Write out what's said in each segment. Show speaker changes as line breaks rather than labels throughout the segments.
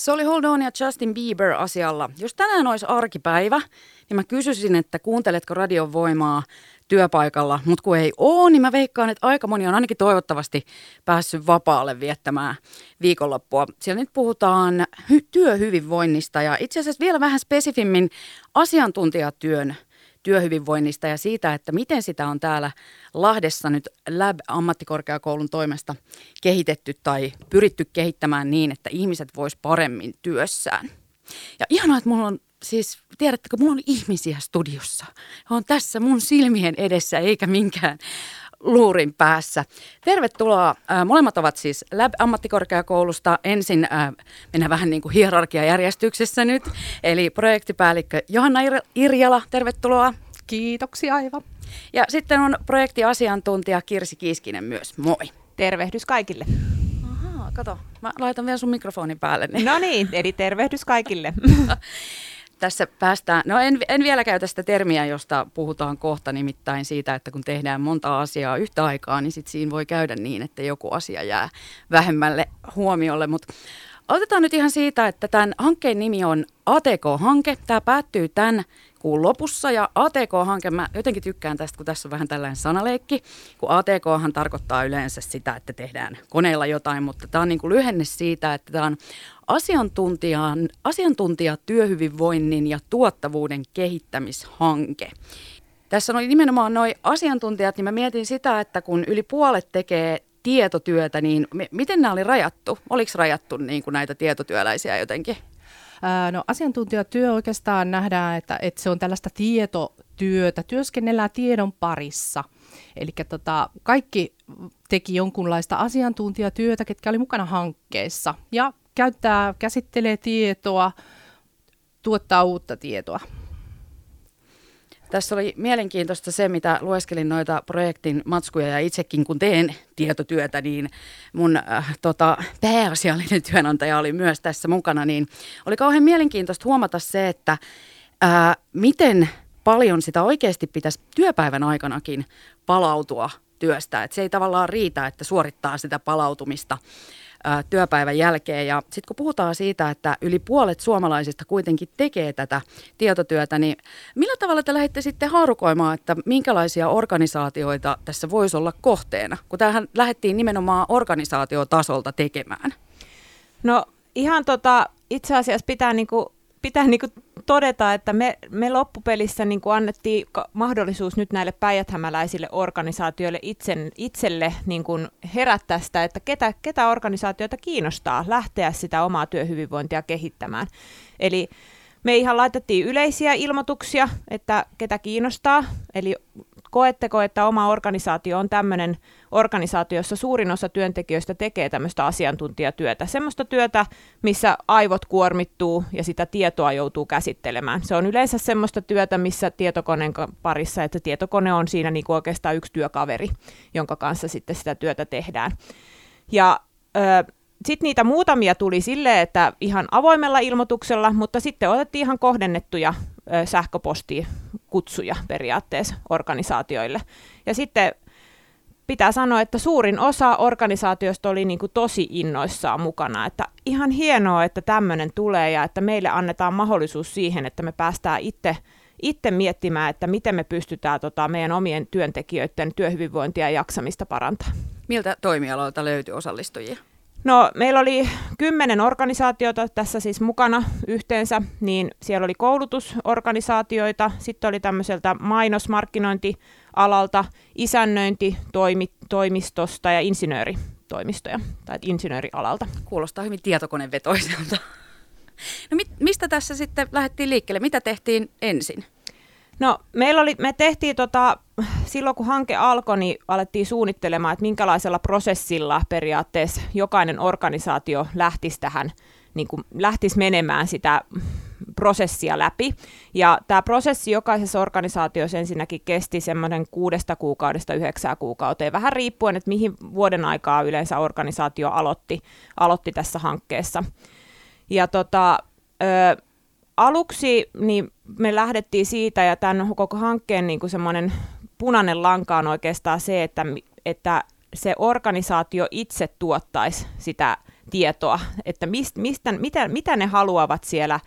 Se oli Hold On ja Justin Bieber asialla. Jos tänään olisi arkipäivä, niin mä kysyisin, että kuunteletko radion voimaa työpaikalla, mutta kun ei ole, niin mä veikkaan, että aika moni on ainakin toivottavasti päässyt vapaalle viettämään viikonloppua. Siellä nyt puhutaan hy- työhyvinvoinnista ja itse asiassa vielä vähän spesifimmin asiantuntijatyön työhyvinvoinnista ja siitä, että miten sitä on täällä Lahdessa nyt Lab-ammattikorkeakoulun toimesta kehitetty tai pyritty kehittämään niin, että ihmiset vois paremmin työssään. Ja ihanaa, että mulla on siis, tiedättekö, mulla on ihmisiä studiossa. He on tässä mun silmien edessä eikä minkään luurin päässä. Tervetuloa. Molemmat ovat siis Lab-ammattikorkeakoulusta. Ensin äh, mennään vähän niin kuin hierarkiajärjestyksessä nyt. Eli projektipäällikkö Johanna Irjala, tervetuloa.
Kiitoksia Aiva.
Ja sitten on projektiasiantuntija Kirsi Kiiskinen myös. Moi.
Tervehdys kaikille.
Ahaa, kato. Mä laitan vielä sun mikrofonin päälle. Niin.
No niin, eli tervehdys kaikille.
tässä päästään, no en, en vielä käytä sitä termiä, josta puhutaan kohta, nimittäin siitä, että kun tehdään monta asiaa yhtä aikaa, niin sitten siinä voi käydä niin, että joku asia jää vähemmälle huomiolle, mutta Otetaan nyt ihan siitä, että tämän hankkeen nimi on ATK-hanke. Tämä päättyy tämän kuun lopussa ja ATK-hanke, mä jotenkin tykkään tästä, kun tässä on vähän tällainen sanaleikki, kun ATKhan tarkoittaa yleensä sitä, että tehdään koneella jotain, mutta tämä on niin kuin lyhenne siitä, että tämä on asiantuntijan, asiantuntijatyöhyvinvoinnin ja tuottavuuden kehittämishanke. Tässä oli nimenomaan noin asiantuntijat, niin mä mietin sitä, että kun yli puolet tekee tietotyötä, niin miten nämä oli rajattu? Oliko rajattu niin kuin näitä tietotyöläisiä jotenkin?
No asiantuntijatyö oikeastaan nähdään, että, että se on tällaista tietotyötä, työskennellään tiedon parissa. Eli tota, kaikki teki jonkunlaista asiantuntijatyötä, ketkä oli mukana hankkeessa ja käyttää, käsittelee tietoa, tuottaa uutta tietoa.
Tässä oli mielenkiintoista se, mitä lueskelin noita projektin matskuja ja itsekin kun teen tietotyötä, niin mun äh, tota, pääasiallinen työnantaja oli myös tässä mukana, niin oli kauhean mielenkiintoista huomata se, että äh, miten paljon sitä oikeasti pitäisi työpäivän aikanakin palautua työstä. Et se ei tavallaan riitä, että suorittaa sitä palautumista työpäivän jälkeen. Ja sitten kun puhutaan siitä, että yli puolet suomalaisista kuitenkin tekee tätä tietotyötä, niin millä tavalla te lähditte sitten haarukoimaan, että minkälaisia organisaatioita tässä voisi olla kohteena, kun tähän lähdettiin nimenomaan organisaatiotasolta tekemään?
No ihan tota, itse asiassa pitää niinku pitää niin kuin todeta, että me, me loppupelissä niin kuin annettiin mahdollisuus nyt näille päijäthämäläisille organisaatioille itsen, itselle niin kuin herättää sitä, että ketä, ketä organisaatioita kiinnostaa lähteä sitä omaa työhyvinvointia kehittämään. Eli me ihan laitettiin yleisiä ilmoituksia, että ketä kiinnostaa, eli koetteko, että oma organisaatio on tämmöinen organisaatio, jossa suurin osa työntekijöistä tekee tämmöistä asiantuntijatyötä, semmoista työtä, missä aivot kuormittuu ja sitä tietoa joutuu käsittelemään. Se on yleensä semmoista työtä, missä tietokoneen parissa, että tietokone on siinä niin kuin oikeastaan yksi työkaveri, jonka kanssa sitten sitä työtä tehdään. Ja ö, sitten niitä muutamia tuli sille, että ihan avoimella ilmoituksella, mutta sitten otettiin ihan kohdennettuja sähköpostikutsuja periaatteessa organisaatioille. Ja sitten pitää sanoa, että suurin osa organisaatiosta oli niin kuin tosi innoissaan mukana, että ihan hienoa, että tämmöinen tulee ja että meille annetaan mahdollisuus siihen, että me päästään itse itse miettimään, että miten me pystytään tota, meidän omien työntekijöiden työhyvinvointia ja jaksamista parantamaan.
Miltä toimialoilta löytyi osallistujia?
No, meillä oli kymmenen organisaatiota tässä siis mukana yhteensä, niin siellä oli koulutusorganisaatioita, sitten oli tämmöiseltä mainosmarkkinointialalta, isännöintitoimistosta ja insinööritoimistoja tai insinöörialalta.
Kuulostaa hyvin tietokonevetoiselta. No mit, mistä tässä sitten lähdettiin liikkeelle? Mitä tehtiin ensin?
No, meillä oli, me tehtiin tota, silloin kun hanke alkoi, niin alettiin suunnittelemaan, että minkälaisella prosessilla periaatteessa jokainen organisaatio lähtisi tähän, niin kuin lähtisi menemään sitä prosessia läpi. Ja tämä prosessi jokaisessa organisaatiossa ensinnäkin kesti semmoinen kuudesta kuukaudesta yhdeksää kuukauteen, vähän riippuen, että mihin vuoden aikaa yleensä organisaatio aloitti, aloitti tässä hankkeessa. Ja tota, ö, aluksi niin me lähdettiin siitä, ja tämän koko hankkeen niin kuin semmoinen punainen lanka on oikeastaan se, että, että se organisaatio itse tuottaisi sitä tietoa, että mist, mistä, mitä, mitä ne haluavat siellä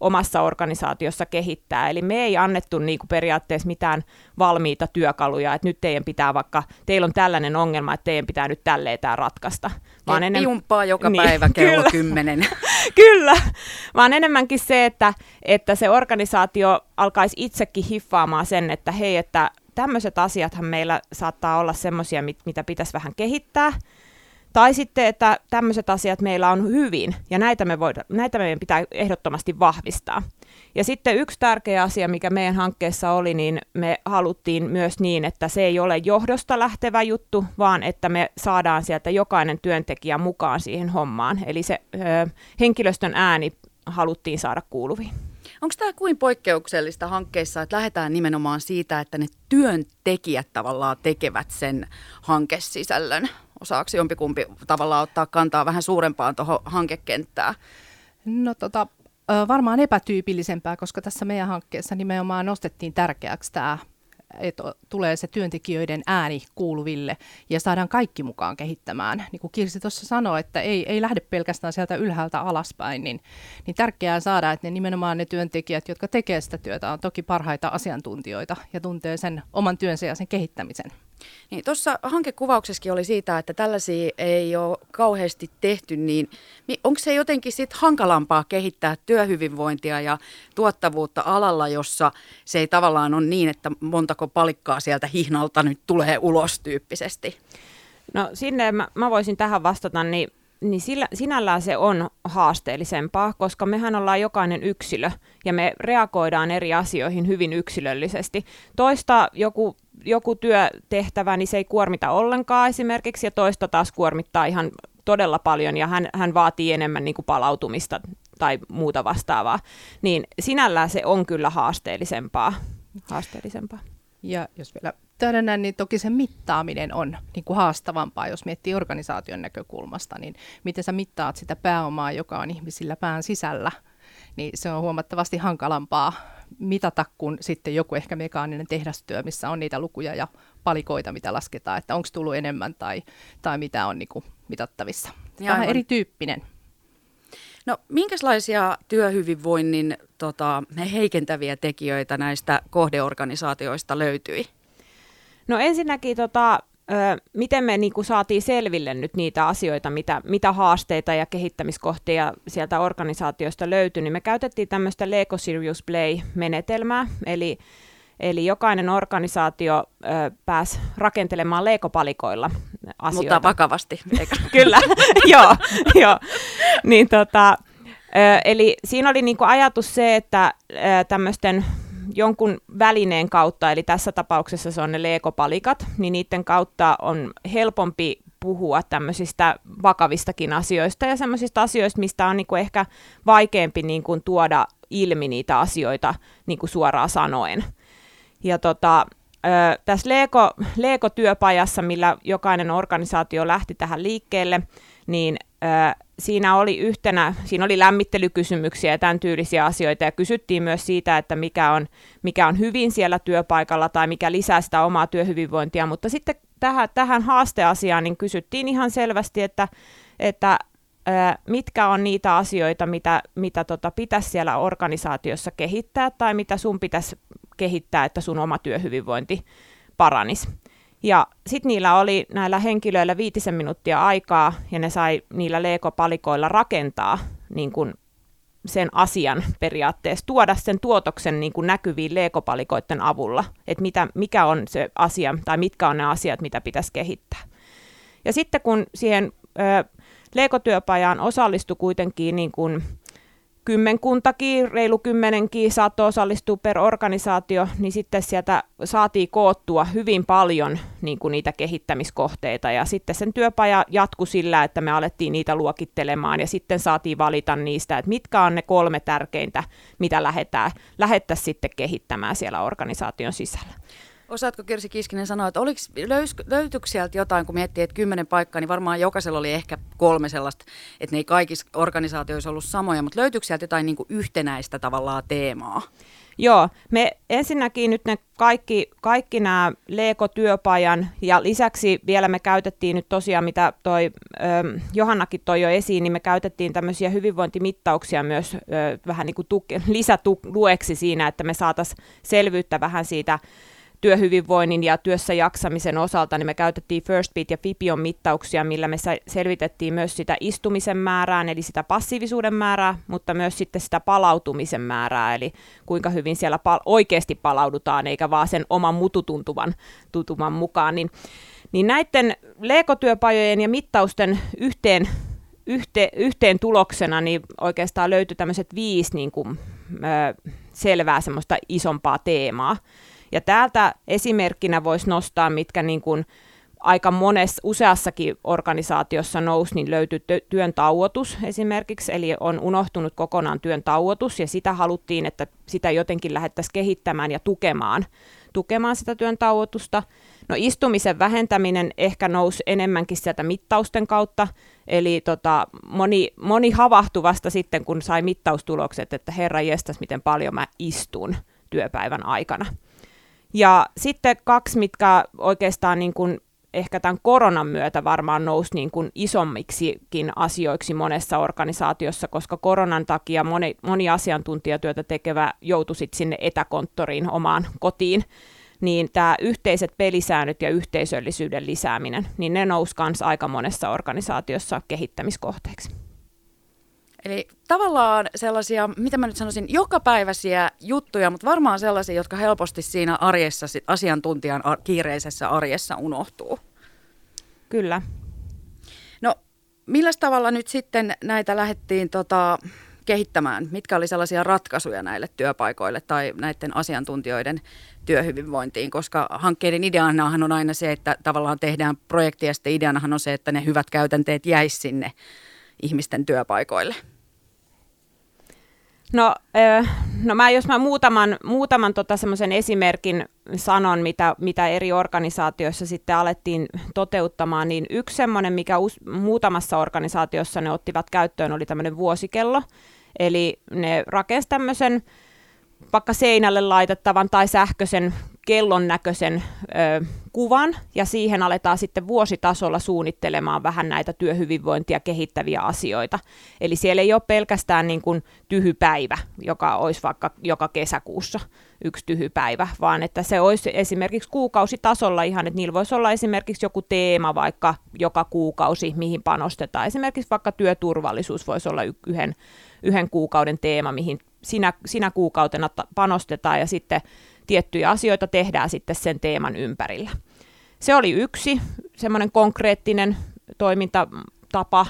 omassa organisaatiossa kehittää. Eli me ei annettu niin kuin periaatteessa mitään valmiita työkaluja, että nyt teidän pitää vaikka, teillä on tällainen ongelma, että teidän pitää nyt tälleen tämä ratkaista.
Vaan ennen... Jumppaa joka niin, päivä kello kyllä, 10.
kyllä, vaan enemmänkin se, että, että se organisaatio alkaisi itsekin hiffaamaan sen, että hei, että tämmöiset asiathan meillä saattaa olla semmoisia, mit, mitä pitäisi vähän kehittää, tai sitten, että tämmöiset asiat meillä on hyvin, ja näitä, me voida, näitä meidän pitää ehdottomasti vahvistaa. Ja sitten yksi tärkeä asia, mikä meidän hankkeessa oli, niin me haluttiin myös niin, että se ei ole johdosta lähtevä juttu, vaan että me saadaan sieltä jokainen työntekijä mukaan siihen hommaan. Eli se ö, henkilöstön ääni haluttiin saada kuuluviin.
Onko tämä kuin poikkeuksellista hankkeissa, että lähdetään nimenomaan siitä, että ne työntekijät tavallaan tekevät sen hankesisällön? Osaako jompikumpi tavallaan ottaa kantaa vähän suurempaan tuohon hankekenttään?
No tota, varmaan epätyypillisempää, koska tässä meidän hankkeessa nimenomaan nostettiin tärkeäksi tämä että tulee se työntekijöiden ääni kuuluville ja saadaan kaikki mukaan kehittämään. Niin kuin Kirsi tuossa sanoi, että ei, ei lähde pelkästään sieltä ylhäältä alaspäin, niin, niin tärkeää saada, että ne nimenomaan ne työntekijät, jotka tekevät sitä työtä, on toki parhaita asiantuntijoita ja tuntee sen oman työnsä ja sen kehittämisen.
Niin, Tuossa hankekuvauksessakin oli siitä, että tällaisia ei ole kauheasti tehty, niin onko se jotenkin sit hankalampaa kehittää työhyvinvointia ja tuottavuutta alalla, jossa se ei tavallaan ole niin, että montako palikkaa sieltä hihnalta nyt tulee ulos tyyppisesti?
No sinne mä, mä voisin tähän vastata, niin niin sillä, sinällään se on haasteellisempaa, koska mehän ollaan jokainen yksilö ja me reagoidaan eri asioihin hyvin yksilöllisesti. Toista joku, joku työtehtävä, niin se ei kuormita ollenkaan esimerkiksi ja toista taas kuormittaa ihan todella paljon ja hän, hän vaatii enemmän niin kuin palautumista tai muuta vastaavaa. Niin sinällään se on kyllä haasteellisempaa. haasteellisempaa.
Ja jos vielä täydennän, niin toki se mittaaminen on niin kuin haastavampaa, jos miettii organisaation näkökulmasta, niin miten sä mittaat sitä pääomaa, joka on ihmisillä pään sisällä, niin se on huomattavasti hankalampaa mitata kuin sitten joku ehkä mekaaninen tehdastyö, missä on niitä lukuja ja palikoita, mitä lasketaan, että onko tullut enemmän tai, tai mitä on niin kuin mitattavissa. Vähän erityyppinen.
No minkälaisia työhyvinvoinnin tota, heikentäviä tekijöitä näistä kohdeorganisaatioista löytyi?
No ensinnäkin tota, ö, miten me niin kuin saatiin selville nyt niitä asioita, mitä, mitä haasteita ja kehittämiskohtia sieltä organisaatiosta löytyi, niin me käytettiin tämmöistä Lego Serious Play-menetelmää, eli Eli jokainen organisaatio ö, pääsi rakentelemaan leikopalikoilla asioita.
Mutta vakavasti,
eikö? Kyllä, joo, joo. Niin, tota, ö, eli siinä oli niinku ajatus se, että tämmöisten jonkun välineen kautta, eli tässä tapauksessa se on ne leekopalikat, niin niiden kautta on helpompi puhua tämmöisistä vakavistakin asioista ja semmoisista asioista, mistä on niinku ehkä vaikeampi niinku tuoda ilmi niitä asioita niinku suoraan sanoen. Ja tota, tässä Lego, Lego-työpajassa, millä jokainen organisaatio lähti tähän liikkeelle, niin siinä oli yhtenä, siinä oli lämmittelykysymyksiä ja tämän tyylisiä asioita ja kysyttiin myös siitä, että mikä on, mikä on hyvin siellä työpaikalla tai mikä lisää sitä omaa työhyvinvointia, mutta sitten tähän, tähän haasteasiaan niin kysyttiin ihan selvästi, että, että mitkä on niitä asioita, mitä, mitä tota, pitäisi siellä organisaatiossa kehittää tai mitä sun pitäisi kehittää, että sun oma työhyvinvointi paranisi. Ja sitten niillä oli näillä henkilöillä viitisen minuuttia aikaa, ja ne sai niillä Lego-palikoilla rakentaa niin kun sen asian periaatteessa, tuoda sen tuotoksen niin kuin näkyviin Lego-palikoiden avulla, että mitä, mikä on se asia, tai mitkä on ne asiat, mitä pitäisi kehittää. Ja sitten kun siihen ö, Lego-työpajaan osallistui kuitenkin niin kuin kymmenkuntakin, reilu kymmenenkin saattoi osallistua per organisaatio, niin sitten sieltä saatiin koottua hyvin paljon niin kuin niitä kehittämiskohteita. Ja sitten sen työpaja jatkui sillä, että me alettiin niitä luokittelemaan ja sitten saatiin valita niistä, että mitkä on ne kolme tärkeintä, mitä lähdetään, lähettäisiin sitten kehittämään siellä organisaation sisällä.
Osaatko Kirsi Kiskinen sanoa, että oliko, löys, löytyykö sieltä jotain, kun miettii, että kymmenen paikkaa, niin varmaan jokaisella oli ehkä kolme sellaista, että ne ei kaikissa organisaatioissa ollut samoja, mutta löytyykö sieltä jotain niin kuin yhtenäistä tavallaan teemaa?
Joo, me ensinnäkin nyt ne kaikki, kaikki nämä Lego-työpajan ja lisäksi vielä me käytettiin nyt tosiaan, mitä toi ö, Johannakin toi jo esiin, niin me käytettiin tämmöisiä hyvinvointimittauksia myös ö, vähän niin kuin tuke, lisätueksi siinä, että me saataisiin selvyyttä vähän siitä työhyvinvoinnin ja työssä jaksamisen osalta, niin me käytettiin First Beat ja Fipion mittauksia, millä me selvitettiin myös sitä istumisen määrää, eli sitä passiivisuuden määrää, mutta myös sitten sitä palautumisen määrää, eli kuinka hyvin siellä pal- oikeasti palaudutaan, eikä vaan sen oman mututuntuvan tutuman mukaan. Niin, niin näiden leikotyöpajojen ja mittausten yhteen yhte, yhteen tuloksena niin oikeastaan löytyi tämmöiset viisi niin kuin, ö, selvää semmoista isompaa teemaa. Ja täältä esimerkkinä voisi nostaa, mitkä niin kuin aika monessa, useassakin organisaatiossa nousi, niin löytyi työn tauotus esimerkiksi, eli on unohtunut kokonaan työn tauotus, ja sitä haluttiin, että sitä jotenkin lähdettäisiin kehittämään ja tukemaan, tukemaan sitä työn tauotusta. No istumisen vähentäminen ehkä nousi enemmänkin sieltä mittausten kautta, eli tota, moni, moni havahtui vasta sitten, kun sai mittaustulokset, että herra jestas, miten paljon mä istun työpäivän aikana. Ja sitten kaksi, mitkä oikeastaan niin kuin ehkä tämän koronan myötä varmaan nousi niin kuin isommiksikin asioiksi monessa organisaatiossa, koska koronan takia moni, moni asiantuntijatyötä tekevä joutui sitten sinne etäkonttoriin omaan kotiin, niin tämä yhteiset pelisäännöt ja yhteisöllisyyden lisääminen, niin ne nousi myös aika monessa organisaatiossa kehittämiskohteeksi.
Eli tavallaan sellaisia, mitä mä nyt sanoisin, jokapäiväisiä juttuja, mutta varmaan sellaisia, jotka helposti siinä arjessa, asiantuntijan kiireisessä arjessa unohtuu.
Kyllä.
No, millä tavalla nyt sitten näitä lähdettiin tota, kehittämään? Mitkä oli sellaisia ratkaisuja näille työpaikoille tai näiden asiantuntijoiden työhyvinvointiin? Koska hankkeiden ideanahan on aina se, että tavallaan tehdään projektia ja sitten ideanahan on se, että ne hyvät käytänteet jäisi sinne ihmisten työpaikoille?
No, no mä, jos mä muutaman, muutaman tota semmoisen esimerkin sanon, mitä, mitä eri organisaatioissa sitten alettiin toteuttamaan, niin yksi semmoinen, mikä us, muutamassa organisaatiossa ne ottivat käyttöön, oli tämmöinen vuosikello. Eli ne rakensivat tämmöisen vaikka seinälle laitettavan tai sähköisen kellon näköisen ö, kuvan, ja siihen aletaan sitten vuositasolla suunnittelemaan vähän näitä työhyvinvointia kehittäviä asioita. Eli siellä ei ole pelkästään niin kuin tyhypäivä, joka olisi vaikka joka kesäkuussa yksi tyhypäivä, vaan että se olisi esimerkiksi kuukausitasolla ihan, että niillä voisi olla esimerkiksi joku teema vaikka joka kuukausi, mihin panostetaan. Esimerkiksi vaikka työturvallisuus voisi olla yhden, yhden kuukauden teema, mihin sinä, sinä kuukautena panostetaan ja sitten tiettyjä asioita tehdään sitten sen teeman ympärillä. Se oli yksi semmoinen konkreettinen toimintatapa.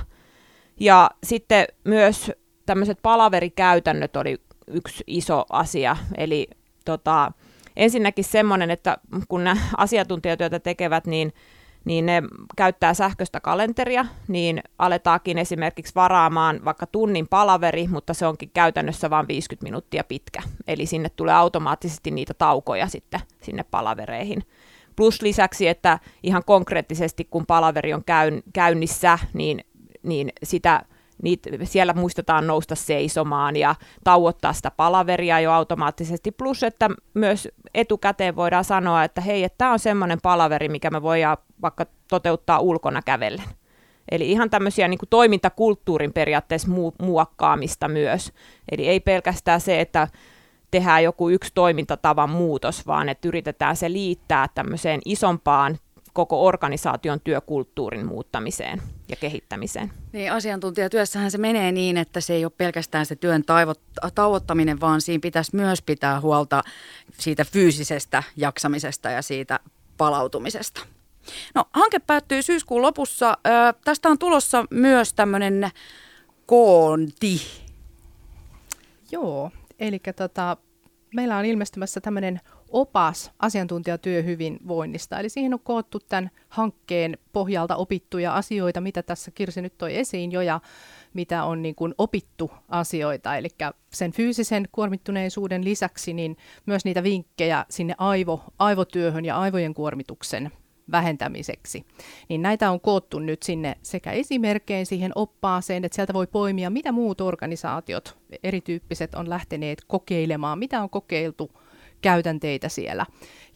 Ja sitten myös tämmöiset palaverikäytännöt oli yksi iso asia. Eli tota, ensinnäkin semmoinen, että kun nämä asiantuntijatyötä tekevät, niin niin ne käyttää sähköistä kalenteria, niin aletaakin esimerkiksi varaamaan vaikka tunnin palaveri, mutta se onkin käytännössä vain 50 minuuttia pitkä. Eli sinne tulee automaattisesti niitä taukoja sitten sinne palavereihin. Plus lisäksi, että ihan konkreettisesti kun palaveri on käynnissä, niin, niin sitä niitä, siellä muistetaan nousta seisomaan ja tauottaa sitä palaveria jo automaattisesti. Plus, että myös etukäteen voidaan sanoa, että hei, että tämä on semmoinen palaveri, mikä me voidaan vaikka toteuttaa ulkona kävellen. Eli ihan tämmöisiä niin kuin toimintakulttuurin periaatteessa mu- muokkaamista myös. Eli ei pelkästään se, että tehdään joku yksi toimintatavan muutos, vaan että yritetään se liittää tämmöiseen isompaan koko organisaation työkulttuurin muuttamiseen ja kehittämiseen.
Niin, asiantuntijatyössähän se menee niin, että se ei ole pelkästään se työn tauottaminen, vaan siinä pitäisi myös pitää huolta siitä fyysisestä jaksamisesta ja siitä palautumisesta. No, hanke päättyy syyskuun lopussa. Ö, tästä on tulossa myös tämmöinen koonti.
Joo, eli tota, meillä on ilmestymässä tämmöinen opas asiantuntijatyöhyvinvoinnista. Eli siihen on koottu tämän hankkeen pohjalta opittuja asioita, mitä tässä Kirsi nyt toi esiin jo, ja mitä on niin kuin opittu asioita. Eli sen fyysisen kuormittuneisuuden lisäksi niin myös niitä vinkkejä sinne aivo, aivotyöhön ja aivojen kuormituksen vähentämiseksi. Niin näitä on koottu nyt sinne sekä esimerkkein siihen oppaaseen, että sieltä voi poimia, mitä muut organisaatiot, erityyppiset on lähteneet kokeilemaan, mitä on kokeiltu käytänteitä siellä.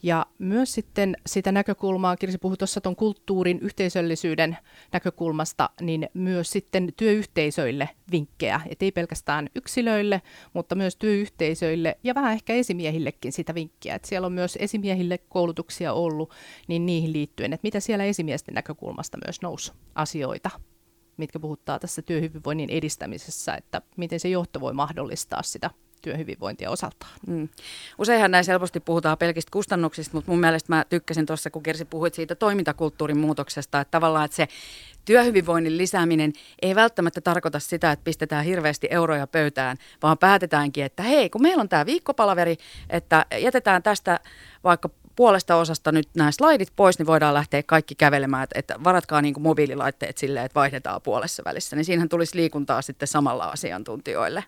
Ja myös sitten sitä näkökulmaa, Kirsi puhui tuossa tuon kulttuurin yhteisöllisyyden näkökulmasta, niin myös sitten työyhteisöille vinkkejä, et ei pelkästään yksilöille, mutta myös työyhteisöille ja vähän ehkä esimiehillekin sitä vinkkiä, että siellä on myös esimiehille koulutuksia ollut, niin niihin liittyen, että mitä siellä esimiesten näkökulmasta myös nousi asioita mitkä puhuttaa tässä työhyvinvoinnin edistämisessä, että miten se johto voi mahdollistaa sitä työhyvinvointia osaltaan. Mm.
Useinhan näin helposti puhutaan pelkistä kustannuksista, mutta mun mielestä mä tykkäsin tuossa, kun Kirsi puhuit siitä toimintakulttuurin muutoksesta, että tavallaan että se työhyvinvoinnin lisääminen ei välttämättä tarkoita sitä, että pistetään hirveästi euroja pöytään, vaan päätetäänkin, että hei, kun meillä on tämä viikkopalaveri, että jätetään tästä vaikka puolesta osasta nyt nämä slaidit pois, niin voidaan lähteä kaikki kävelemään, että, että varatkaa niin kuin mobiililaitteet silleen, että vaihdetaan puolessa välissä, niin siinähän tulisi liikuntaa sitten samalla asiantuntijoille.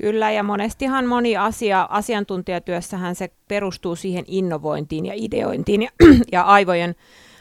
Kyllä, ja monestihan moni asia asiantuntijatyössähän se perustuu siihen innovointiin ja ideointiin ja, ja aivojen,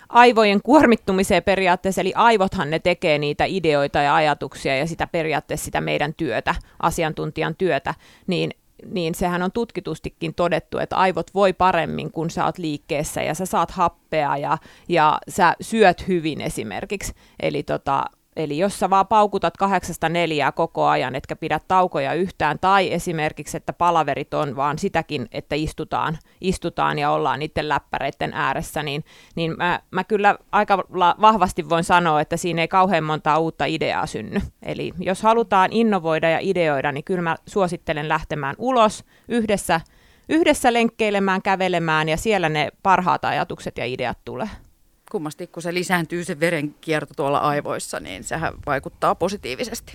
aivojen kuormittumiseen periaatteessa, eli aivothan ne tekee niitä ideoita ja ajatuksia ja sitä periaatteessa sitä meidän työtä, asiantuntijan työtä, niin niin sehän on tutkitustikin todettu, että aivot voi paremmin, kun sä oot liikkeessä ja sä saat happea ja, ja sä syöt hyvin esimerkiksi. Eli tota, Eli jos sä vaan paukutat kahdeksasta neljää koko ajan, etkä pidä taukoja yhtään, tai esimerkiksi, että palaverit on vaan sitäkin, että istutaan, istutaan ja ollaan niiden läppäreiden ääressä, niin, niin mä, mä kyllä aika vahvasti voin sanoa, että siinä ei kauhean montaa uutta ideaa synny. Eli jos halutaan innovoida ja ideoida, niin kyllä mä suosittelen lähtemään ulos yhdessä, yhdessä lenkkeilemään, kävelemään, ja siellä ne parhaat ajatukset ja ideat tulee
kummasti kun se lisääntyy se verenkierto tuolla aivoissa, niin sehän vaikuttaa positiivisesti.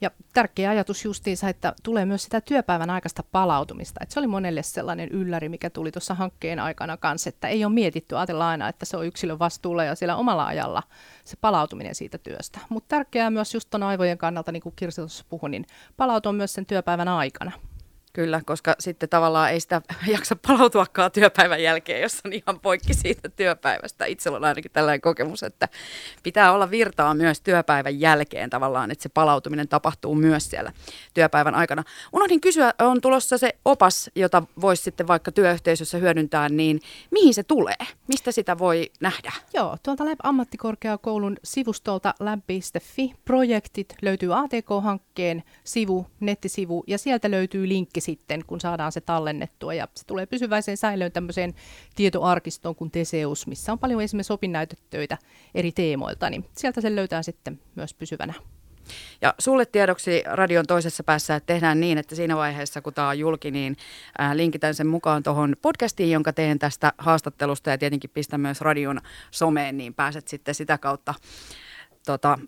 Ja tärkeä ajatus justiinsa, että tulee myös sitä työpäivän aikaista palautumista. Että se oli monelle sellainen ylläri, mikä tuli tuossa hankkeen aikana kanssa, että ei ole mietitty, ajatellaan aina, että se on yksilön vastuulla ja siellä omalla ajalla se palautuminen siitä työstä. Mutta tärkeää myös just tuon aivojen kannalta, niin kuin Kirsi tuossa puhui, niin palautua myös sen työpäivän aikana.
Kyllä, koska sitten tavallaan ei sitä jaksa palautuakaan työpäivän jälkeen, jos on ihan poikki siitä työpäivästä. Itsellä on ainakin tällainen kokemus, että pitää olla virtaa myös työpäivän jälkeen tavallaan, että se palautuminen tapahtuu myös siellä työpäivän aikana. Unohdin kysyä, on tulossa se opas, jota voisi sitten vaikka työyhteisössä hyödyntää, niin mihin se tulee? Mistä sitä voi nähdä?
Joo, tuolta Lab ammattikorkeakoulun sivustolta lab.fi projektit löytyy ATK-hankkeen sivu, nettisivu ja sieltä löytyy linkki sitten, kun saadaan se tallennettua. Ja se tulee pysyväiseen säilöön tämmöiseen tietoarkistoon kuin Teseus, missä on paljon esimerkiksi opinnäytetöitä eri teemoilta, niin sieltä se löytää sitten myös pysyvänä.
Ja sulle tiedoksi radion toisessa päässä, että tehdään niin, että siinä vaiheessa, kun tämä on julki, niin linkitän sen mukaan tuohon podcastiin, jonka teen tästä haastattelusta ja tietenkin pistän myös radion someen, niin pääset sitten sitä kautta tota,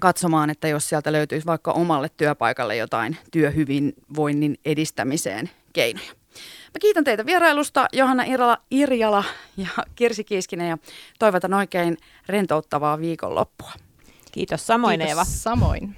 katsomaan, että jos sieltä löytyisi vaikka omalle työpaikalle jotain työhyvinvoinnin edistämiseen keinoja. Mä kiitän teitä vierailusta, Johanna Irala, Irjala ja Kirsi Kiiskinen ja toivotan oikein rentouttavaa viikonloppua.
Kiitos samoin
Kiitos
Eeva.
Samoin.